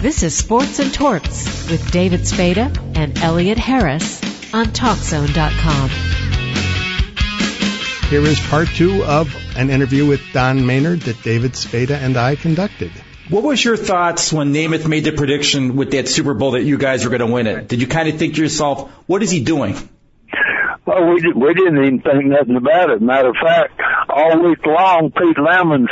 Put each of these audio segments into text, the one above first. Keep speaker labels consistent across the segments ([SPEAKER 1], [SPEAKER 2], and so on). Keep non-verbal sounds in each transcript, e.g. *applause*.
[SPEAKER 1] This is Sports and Torts with David Spada and Elliot Harris on TalkZone.com.
[SPEAKER 2] Here is part two of an interview with Don Maynard that David Spada and I conducted.
[SPEAKER 3] What was your thoughts when Namath made the prediction with that Super Bowl that you guys were going to win it? Did you kind of think to yourself, what is he doing?
[SPEAKER 4] Well, we, did, we didn't even think nothing about it. Matter of fact, all week long, Pete Lammons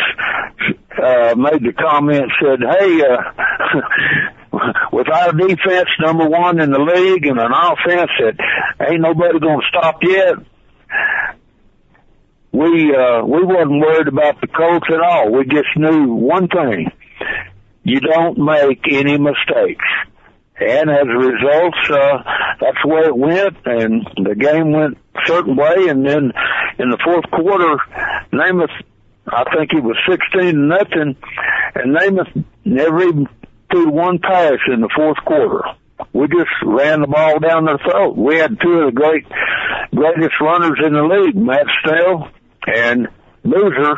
[SPEAKER 4] uh, made the comment, said, hey, uh, *laughs* with our defense number one in the league and an offense that ain't nobody gonna stop yet, we, uh, we wasn't worried about the Colts at all. We just knew one thing. You don't make any mistakes. And as a result, uh, that's the way it went, and the game went a certain way, and then in the fourth quarter, Namath, I think it was 16 to nothing, and Namath never even threw one pass in the fourth quarter. We just ran the ball down their throat. We had two of the great, greatest runners in the league, Matt Snell and Boozer,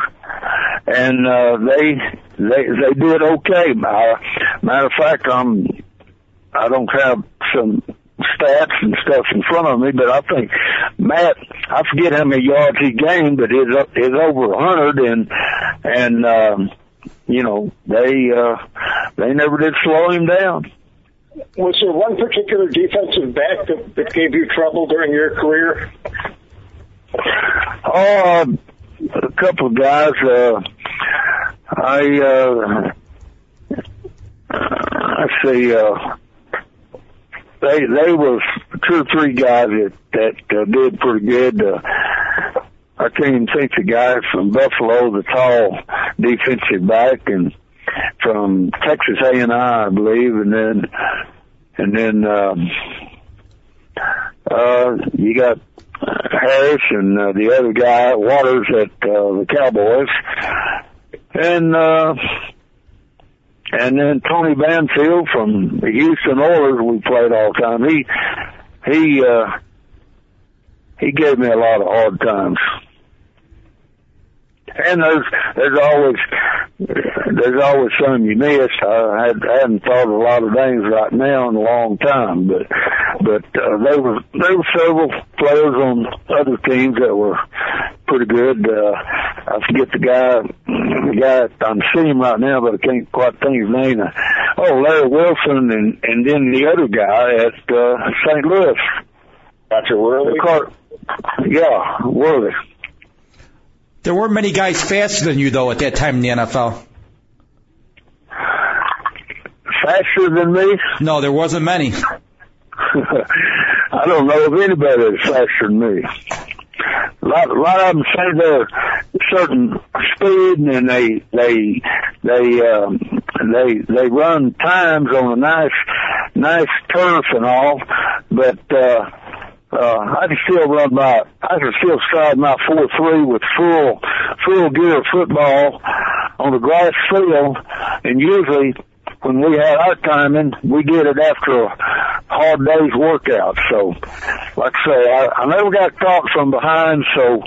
[SPEAKER 4] and uh, they they they did okay. Uh, matter of fact, I'm I don't have some stats and stuff in front of me, but I think Matt, I forget how many yards he gained, but it's it's over a hundred, and and um, you know they uh, they never did slow him down.
[SPEAKER 5] Was there one particular defensive back that, that gave you trouble during your career?
[SPEAKER 4] Oh, a couple of guys. Uh, I uh, let's see. Uh, they they was two or three guys that that uh, did pretty good. Uh, I can't even think the guy from Buffalo, the tall defensive back, and from Texas A and I, I believe, and then and then um, uh, you got Harris and uh, the other guy Waters at uh, the Cowboys, and. uh and then Tony Banfield from the Houston Oilers, we played all the time. He, he, uh, he gave me a lot of hard times. And there's, there's always, there's always some you miss. I, had, I hadn't thought of a lot of things right now in a long time, but, but, uh, there were, there were several players on other teams that were pretty good. Uh, I forget the guy, the guy, I'm seeing him right now, but I can't quite think his name. Oh, Larry Wilson and, and then the other guy at, uh, St. Louis.
[SPEAKER 5] That's Dr. Worley?
[SPEAKER 4] Car- yeah, Worley.
[SPEAKER 3] There weren't many guys faster than you though at that time in the NFL.
[SPEAKER 4] Faster than me?
[SPEAKER 3] No, there wasn't many. *laughs*
[SPEAKER 4] I don't know of anybody that's faster than me. A lot, a lot of them say they're certain speed and they they they um, they they run times on a nice nice turf and all, but uh, uh, I can still run my I can still stride my four three with full full gear football on the grass field, and usually when we had our timing, we did it after a hard day's workout. So, like I say, I, I never got caught from behind, so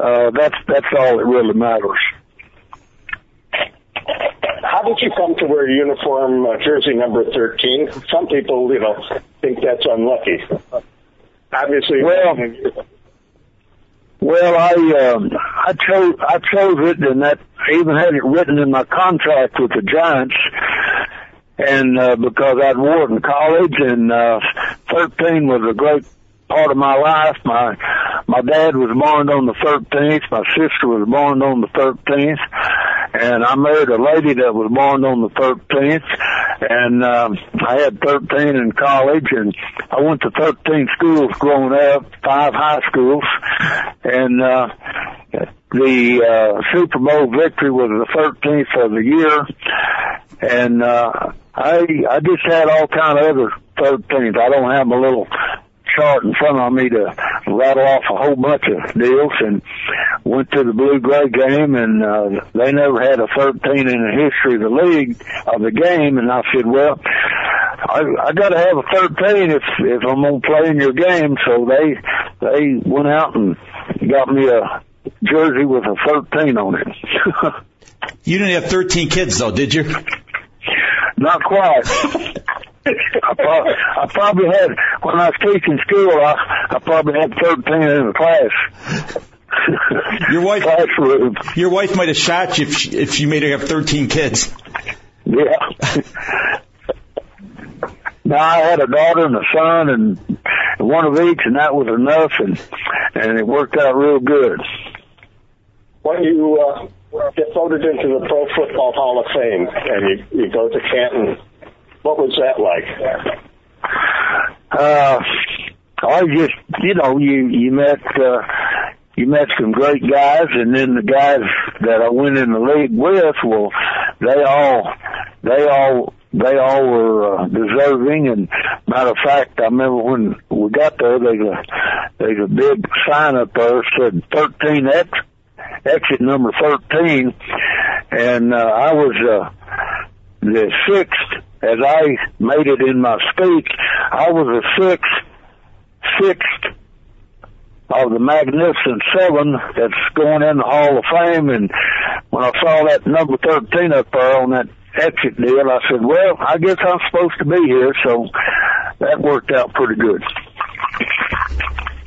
[SPEAKER 4] uh, that's that's all that really matters.
[SPEAKER 5] How did you come to wear uniform uh, jersey number 13? Some people, you know, think that's unlucky. Obviously,
[SPEAKER 4] well, well, I um, I chose I chose it, and that I even had it written in my contract with the Giants and uh, because I'd wore it in college, and uh, 13 was a great part of my life. My my dad was born on the 13th. My sister was born on the 13th, and I married a lady that was born on the 13th. And um, I had 13 in college, and I went to 13 schools growing up, five high schools, and. uh the uh, Super Bowl victory was the 13th of the year, and uh, I I just had all kind of other 13s. I don't have my little chart in front of me to rattle off a whole bunch of deals, and went to the Blue Gray game, and uh, they never had a 13 in the history of the league of the game, and I said, well. I, I got to have a 13 if if I'm gonna play in your game. So they they went out and got me a jersey with a 13 on it. *laughs*
[SPEAKER 3] you didn't have 13 kids though, did you?
[SPEAKER 4] not quite. *laughs* I, pro- I probably had when I was teaching school. I, I probably had thirteen in the class. *laughs*
[SPEAKER 3] Your wife,
[SPEAKER 4] classroom.
[SPEAKER 3] your wife might have shot you if she, if you made her have 13 kids.
[SPEAKER 4] Yeah. no, I had a daughter and a son, and one of each, and that was enough, and and it worked out real good.
[SPEAKER 5] When you uh, get voted into the Pro Football Hall of Fame and you, you go to Canton, what was that like?
[SPEAKER 4] Uh, I just, you know, you you met uh, you met some great guys, and then the guys that I went in the league with, well, they all they all they all were uh, deserving. And matter of fact, I remember when we got there, there's a there's a big sign up there said 13 ex, exit number 13, and uh, I was uh, the sixth. As I made it in my speech, I was the sixth sixth of the Magnificent Seven that's going in the Hall of Fame. And when I saw that number 13 up there on that exit deal, I said, well, I guess I'm supposed to be here. So that worked out pretty good.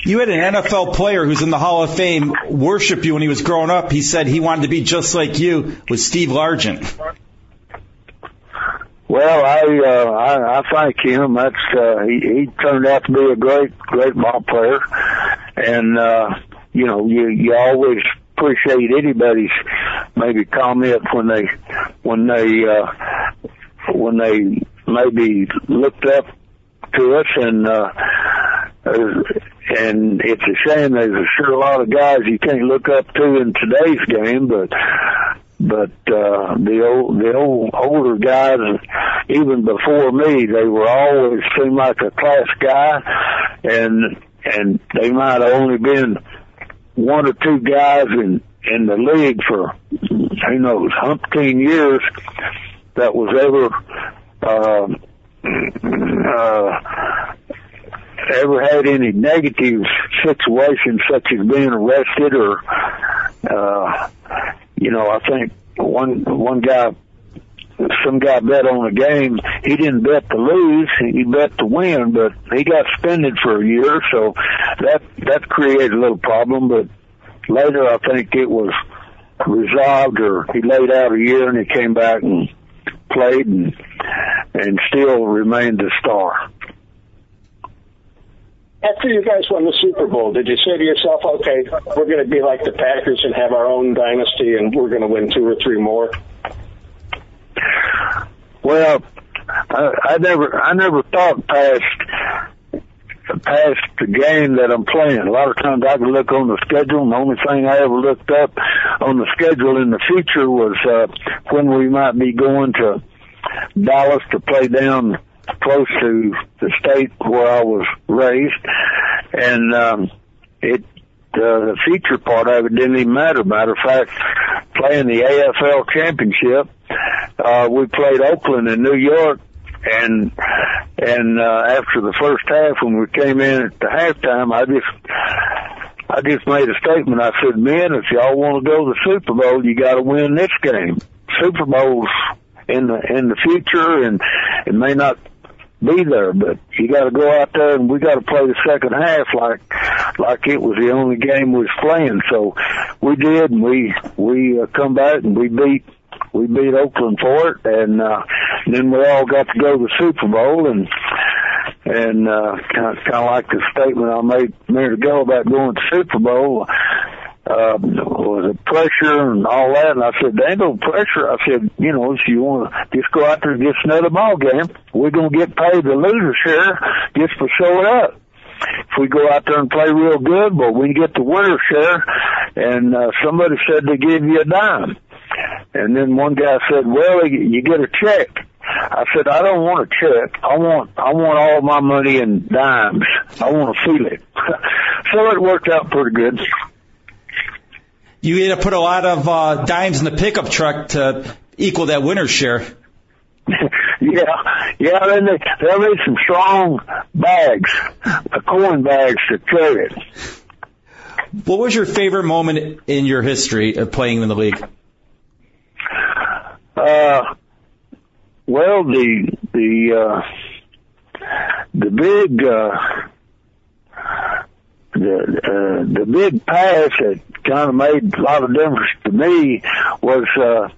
[SPEAKER 3] You had an NFL player who's in the Hall of Fame worship you when he was growing up. He said he wanted to be just like you with Steve Largent.
[SPEAKER 4] Well, I uh, I, I thank him. That's uh, he, he turned out to be a great great ball player, and uh, you know you you always appreciate anybody's maybe comment when they when they uh, when they maybe looked up to us. And uh, uh, and it's a shame. There's sure a lot of guys you can't look up to in today's game, but but uh the old the old older guys even before me they were always seemed like a class guy. And and they might have only been one or two guys in in the league for who knows umpteen years that was ever uh uh ever had any negative situations such as being arrested or uh you know, I think one one guy, some guy bet on a game. He didn't bet to lose; he bet to win. But he got suspended for a year, so that that created a little problem. But later, I think it was resolved, or he laid out a year and he came back and played and and still remained a star.
[SPEAKER 5] After you guys won the Super Bowl, did you say to yourself, okay, we're going to be like the Packers and have our own dynasty and we're going to win two or three more?
[SPEAKER 4] Well, I, I never, I never thought past, past the game that I'm playing. A lot of times I can look on the schedule and the only thing I ever looked up on the schedule in the future was, uh, when we might be going to Dallas to play down close to the state where I was raised, and um, it uh, the feature part of it didn't even matter. Matter of fact, playing the AFL championship, uh, we played Oakland in New York, and and uh, after the first half, when we came in at the halftime, I just I just made a statement. I said, "Men, if y'all want to go to the Super Bowl, you got to win this game. Super Bowls in the in the future, and it may not be there, but you got to go out there and we got to play the second half like like it was the only game we was playing. So we did, and we we uh, come back and we beat we beat Oakland for it, and, uh, then we all got to go to the Super Bowl and and uh, kind of kind of like the statement I made a minute ago about going to Super Bowl uh, was it pressure and all that? And I said, there ain't no pressure. I said, you know, if you want to just go out there and get another ball game, we're going to get paid the loser share just for showing up. If we go out there and play real good, well, we get the winner share. And uh, somebody said they give you a dime. And then one guy said, well, you get a check. I said, I don't want a check. I want, I want all my money in dimes. I want to feel it. so it worked out pretty good.
[SPEAKER 3] You had to put a lot of uh, dimes in the pickup truck to equal that winner's share. *laughs*
[SPEAKER 4] yeah, yeah. Then they, they'll need some strong bags, uh, coin bags to carry it.
[SPEAKER 3] What was your favorite moment in your history of playing in the league?
[SPEAKER 4] Uh, well, the the uh, the big uh, the uh, the big pass that kind of made a lot of difference to me was uh,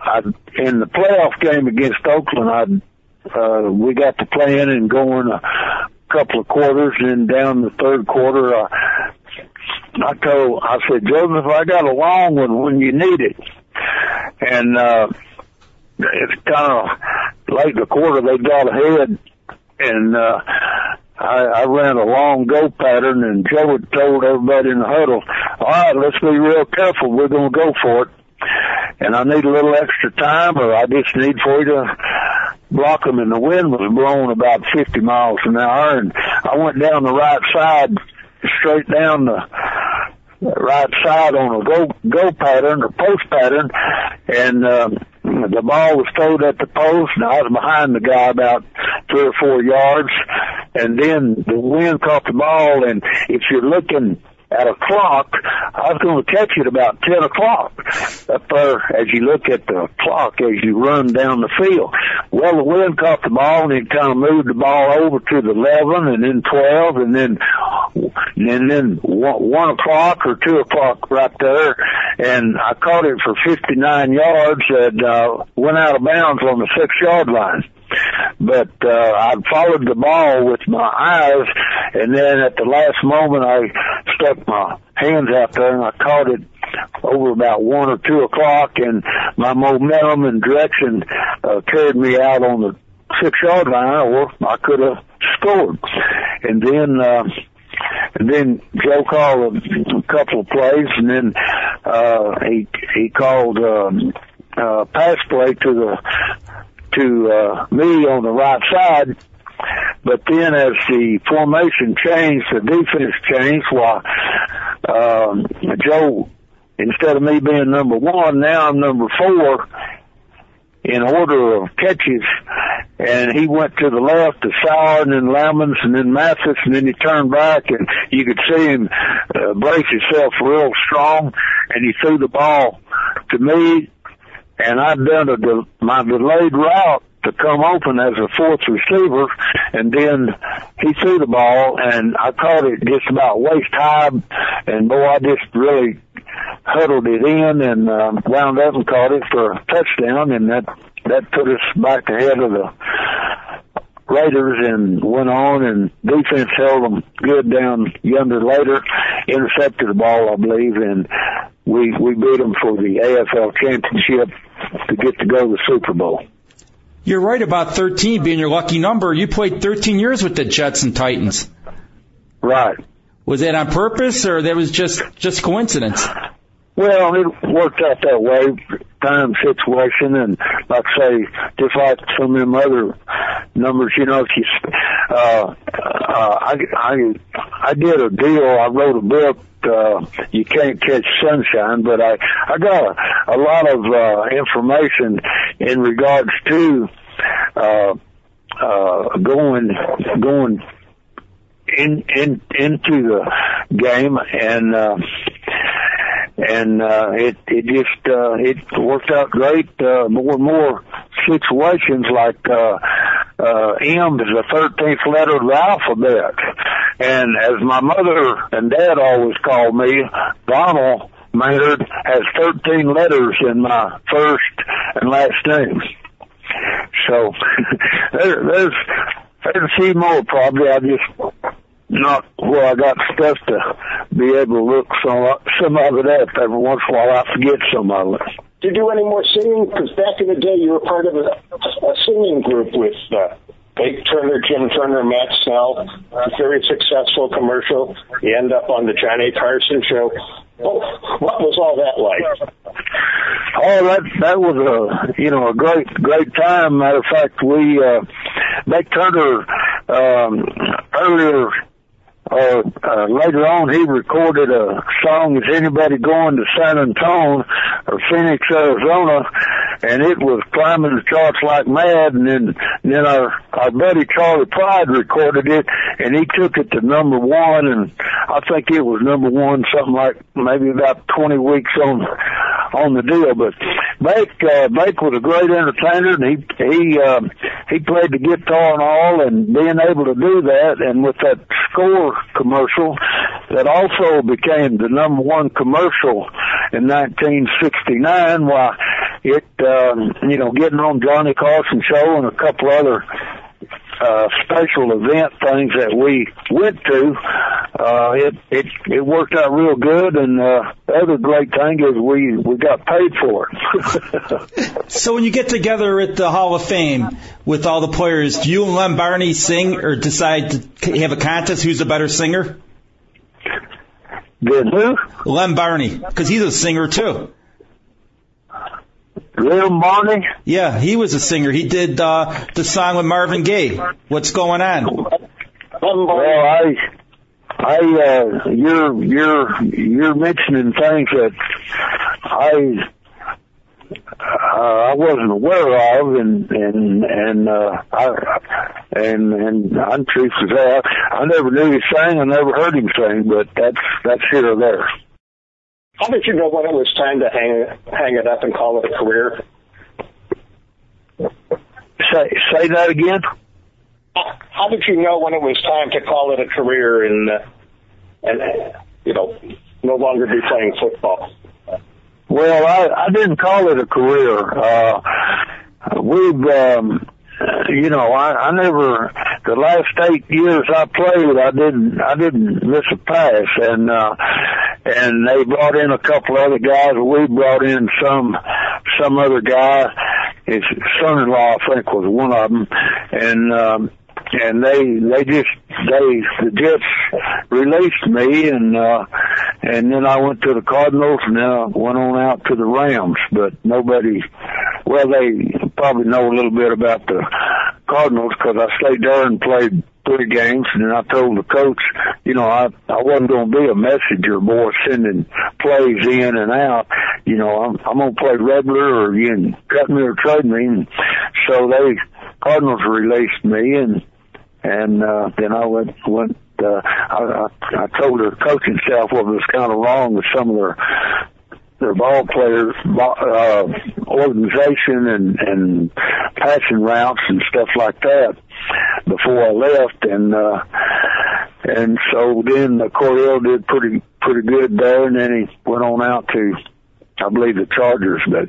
[SPEAKER 4] I in the playoff game against Oakland. I uh, we got to playing and going a couple of quarters, and down the third quarter, uh, I told I said Joseph, I got a long one when you need it, and uh, it's kind of late in the quarter they got ahead, and uh, I, I ran a long go pattern, and Joe had told everybody in the huddle, "All right, let's be real careful. We're going to go for it." And I need a little extra time, or I just need for you to block them. And the wind was blowing about 50 miles an hour, and I went down the right side, straight down the right side on a go go pattern or post pattern, and um, the ball was thrown at the post, and I was behind the guy about three or four yards, and then the wind caught the ball, and if you're looking at a clock, I was going to catch it about 10 o'clock up there as you look at the clock as you run down the field. Well, the wind caught the ball and it kind of moved the ball over to the 11 and then 12 and then, and then one o'clock or two o'clock right there. And I caught it for 59 yards and, uh, went out of bounds on the six yard line but uh, I followed the ball with my eyes, and then at the last moment I stuck my hands out there and I caught it over about one or two o'clock, and my momentum and direction uh, carried me out on the six yard line, or I could have scored. And then. Uh, and then Joe called a, a couple of plays, and then uh, he he called um, uh, pass play to the to uh, me on the right side. But then as the formation changed, the defense changed, while um, Joe, instead of me being number one, now I'm number four in order of catches. And he went to the left to Sauer and then Lammons and then Mathis and then he turned back and you could see him uh, brace himself real strong and he threw the ball to me and I'd done a de- my delayed route to come open as a fourth receiver, and then he threw the ball, and I caught it just about waist high, and boy, I just really huddled it in and uh, wound up and caught it for a touchdown, and that that put us back ahead of the Raiders and went on and defense held them good down yonder later, intercepted the ball, I believe, and we we beat them for the AFL championship to get to go to the Super Bowl.
[SPEAKER 3] You're right about 13 being your lucky number. You played 13 years with the Jets and Titans.
[SPEAKER 4] Right.
[SPEAKER 3] Was that on purpose or that was just just coincidence?
[SPEAKER 4] Well, it worked out that way, time situation, and like I say, just like some of them other numbers, you know, if you, uh, uh, I, I, I did a deal, I wrote a book, uh, you can't catch sunshine, but I, I got a, a lot of, uh, information in regards to, uh, uh, going, going in, in, into the game and, uh, and uh, it it just uh, it worked out great. Uh, more and more situations like uh, uh, M is the thirteenth letter of the alphabet, and as my mother and dad always called me, Donald Maynard has thirteen letters in my first and last name. So *laughs* there, there's there's a few more probably. I just not where I got stuff to be able to look some some of it up every once in a while. I forget some of it.
[SPEAKER 5] Did you do any more singing? Because back in the day, you were part of a, a singing group with uh, Bake Turner, Jim Turner, Matt Snell. A very successful commercial. You end up on the Johnny Carson show. Oh, what was all that like?
[SPEAKER 4] Oh, that that was a you know a great great time. Matter of fact, we uh, Bake Turner um, earlier uh, uh, later on he recorded a song, Is Anybody Going to San Antonio or Phoenix, Arizona? And it was climbing the charts like mad. And then, then our, our buddy Charley Pride recorded it and he took it to number one. And I think it was number one, something like maybe about 20 weeks on on the deal. But Bake uh, Bake was a great entertainer, and he he uh, he played the guitar and all, and being able to do that, and with that score commercial, that also became the number one commercial in 1969. Why it um, you know getting on Johnny Carson show and a couple other uh, special event things that we went to, uh, it, it, it worked out real good. And, uh, the other great thing is we, we got paid for
[SPEAKER 3] it. *laughs* so when you get together at the Hall of Fame with all the players, do you and Lem Barney sing or decide to have a contest who's a better singer?
[SPEAKER 4] Did who?
[SPEAKER 3] Lem Barney, because he's a singer too.
[SPEAKER 4] Lem Barney?
[SPEAKER 3] Yeah, he was a singer. He did uh, the song with Marvin Gaye. What's going on?
[SPEAKER 4] Well, I, I, uh, you're you're you're mentioning things that I uh, I wasn't aware of, and and and uh, I and and I'm truthful I, I never knew he sang. I never heard him sing, but that's that's here or there.
[SPEAKER 5] How did you know when it was time to hang hang it up and call it a career?
[SPEAKER 4] Say say that again.
[SPEAKER 5] How did you know when it was time to call it a career and uh, and you know no longer be playing football?
[SPEAKER 4] Well, I I didn't call it a career. Uh, we've um, you know, I, I never, the last eight years I played, I didn't, I didn't miss a pass and, uh, and they brought in a couple other guys. We brought in some, some other guy. His son-in-law, I think, was one of them. And, um, and they they just they the Jets released me and uh and then I went to the Cardinals and then I went on out to the Rams but nobody well they probably know a little bit about the Cardinals because I stayed there and played three games and I told the coach you know I I wasn't going to be a messenger boy sending plays in and out you know I'm I'm going to play regular or you can cut me or trade me and so they Cardinals released me and and uh, then I went went. Uh, I, I, I told the coaching staff what was kind of wrong with some of their their ball players uh, organization and and passing routes and stuff like that before I left and uh and so then uh, Coryell did pretty pretty good there and then he went on out to I believe the Chargers but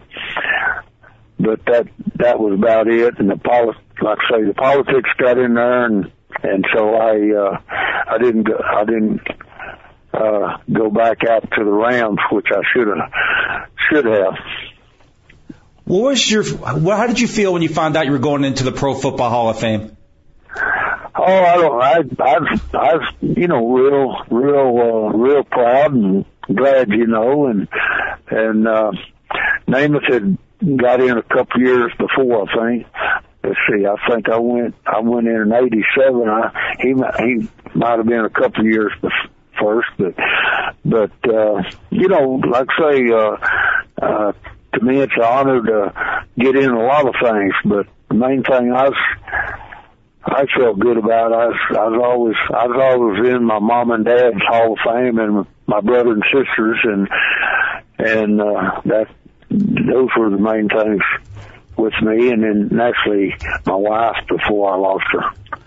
[SPEAKER 4] but that that was about it. And the poli- like I say, the politics got in there, and and so I uh, I didn't I didn't uh, go back out to the Rams, which I should have should have.
[SPEAKER 3] What was your? How did you feel when you found out you were going into the Pro Football Hall of Fame?
[SPEAKER 4] Oh, I don't. I, I've, I've, you know, real, real, uh, real proud and glad, you know, and and uh, Namath had got in a couple years before, I think. Let's see, I think I went, I went in in '87. I he he might have been a couple years first, but but uh, you know, like I say, uh, uh, to me it's an honor to get in a lot of things. But the main thing I I felt good about. I was, I was always, I was always in my mom and dad's Hall of Fame and my brother and sisters, and and uh, that those were the main things with me, and then naturally my wife before I lost her.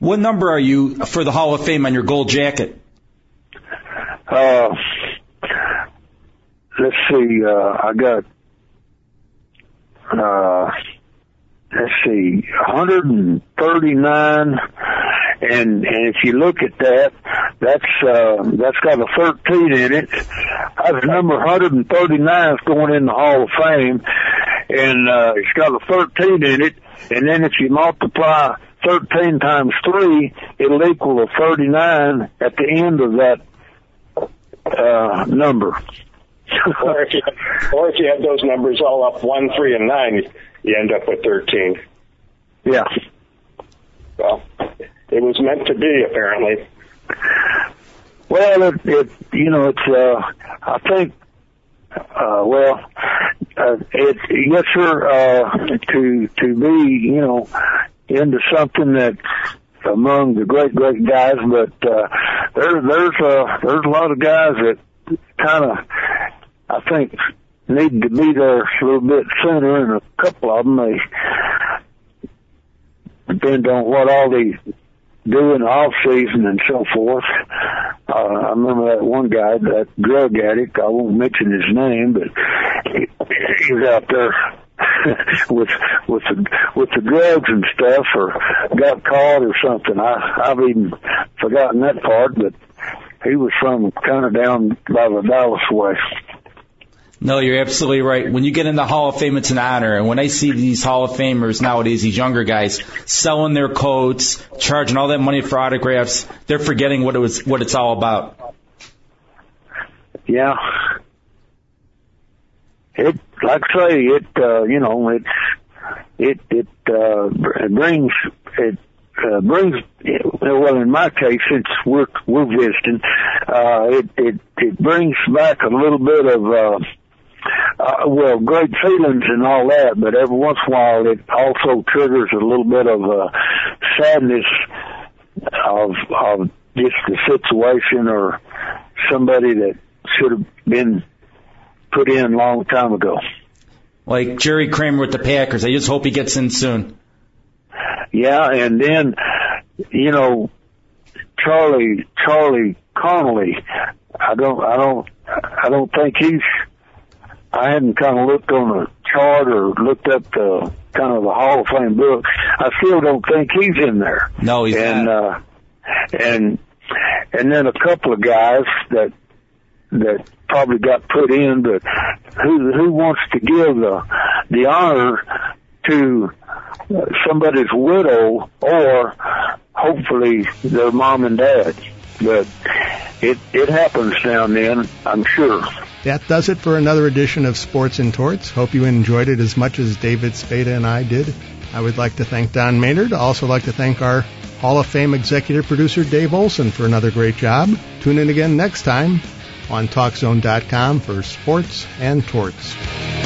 [SPEAKER 3] What number are you for the Hall of Fame on your gold jacket?
[SPEAKER 4] Uh, let's see. Uh, I got. Uh, let's see, 139 and and if you look at that, that's uh, that's got a 13 in it. That's number 139 is going in the Hall of Fame, and uh, it's got a 13 in it. And then if you multiply 13 times three, it'll equal a 39 at the end of that uh, number. *laughs*
[SPEAKER 5] or if you or if you had those numbers all up one, three, and nine, you end up with 13.
[SPEAKER 4] Yeah.
[SPEAKER 5] Well, it was meant to be, apparently.
[SPEAKER 4] Well, it, it you know, it's, uh, I think, uh, well, uh, it, yes, sir, uh, to, to be, you know, into something that among the great, great guys, but, uh, there, there's, uh, there's a lot of guys that kind of, I think need to be there a little bit sooner, and a couple of them they depend on what all they do in the off season and so forth. Uh, I remember that one guy, that drug addict. I won't mention his name, but he, he was out there *laughs* with with the with the drugs and stuff, or got caught or something. I I've even forgotten that part, but he was from kind of down by the Dallas way.
[SPEAKER 3] No, you're absolutely right. When you get in the Hall of Fame, it's an honor. And when I see these Hall of Famers nowadays, these younger guys selling their coats, charging all that money for autographs, they're forgetting what it was, what it's all about.
[SPEAKER 4] Yeah. Like I say, it, uh, you know, it's, it, it, uh, brings, it, uh, brings, well, in my case, since we're, we're visiting, uh, it, it, it brings back a little bit of, uh, uh, well, great feelings and all that, but every once in a while it also triggers a little bit of uh, sadness of of just the situation or somebody that should have been put in a long time ago.
[SPEAKER 3] Like Jerry Kramer with the Packers. I just hope he gets in soon.
[SPEAKER 4] Yeah, and then you know Charlie Charlie Conerly. I don't I don't I don't think he's I hadn't kind of looked on the chart or looked up the kind of the Hall of Fame book. I still don't think he's in there.
[SPEAKER 3] No, he's
[SPEAKER 4] and,
[SPEAKER 3] not.
[SPEAKER 4] Uh, and and then a couple of guys that that probably got put in, but who who wants to give the the honor to uh, somebody's widow or hopefully their mom and dad? But it it happens now and then, I'm sure.
[SPEAKER 2] That does it for another edition of Sports and Torts. Hope you enjoyed it as much as David Spada and I did. I would like to thank Don Maynard. I also like to thank our Hall of Fame executive producer Dave Olson for another great job. Tune in again next time on TalkZone.com for Sports and Torts.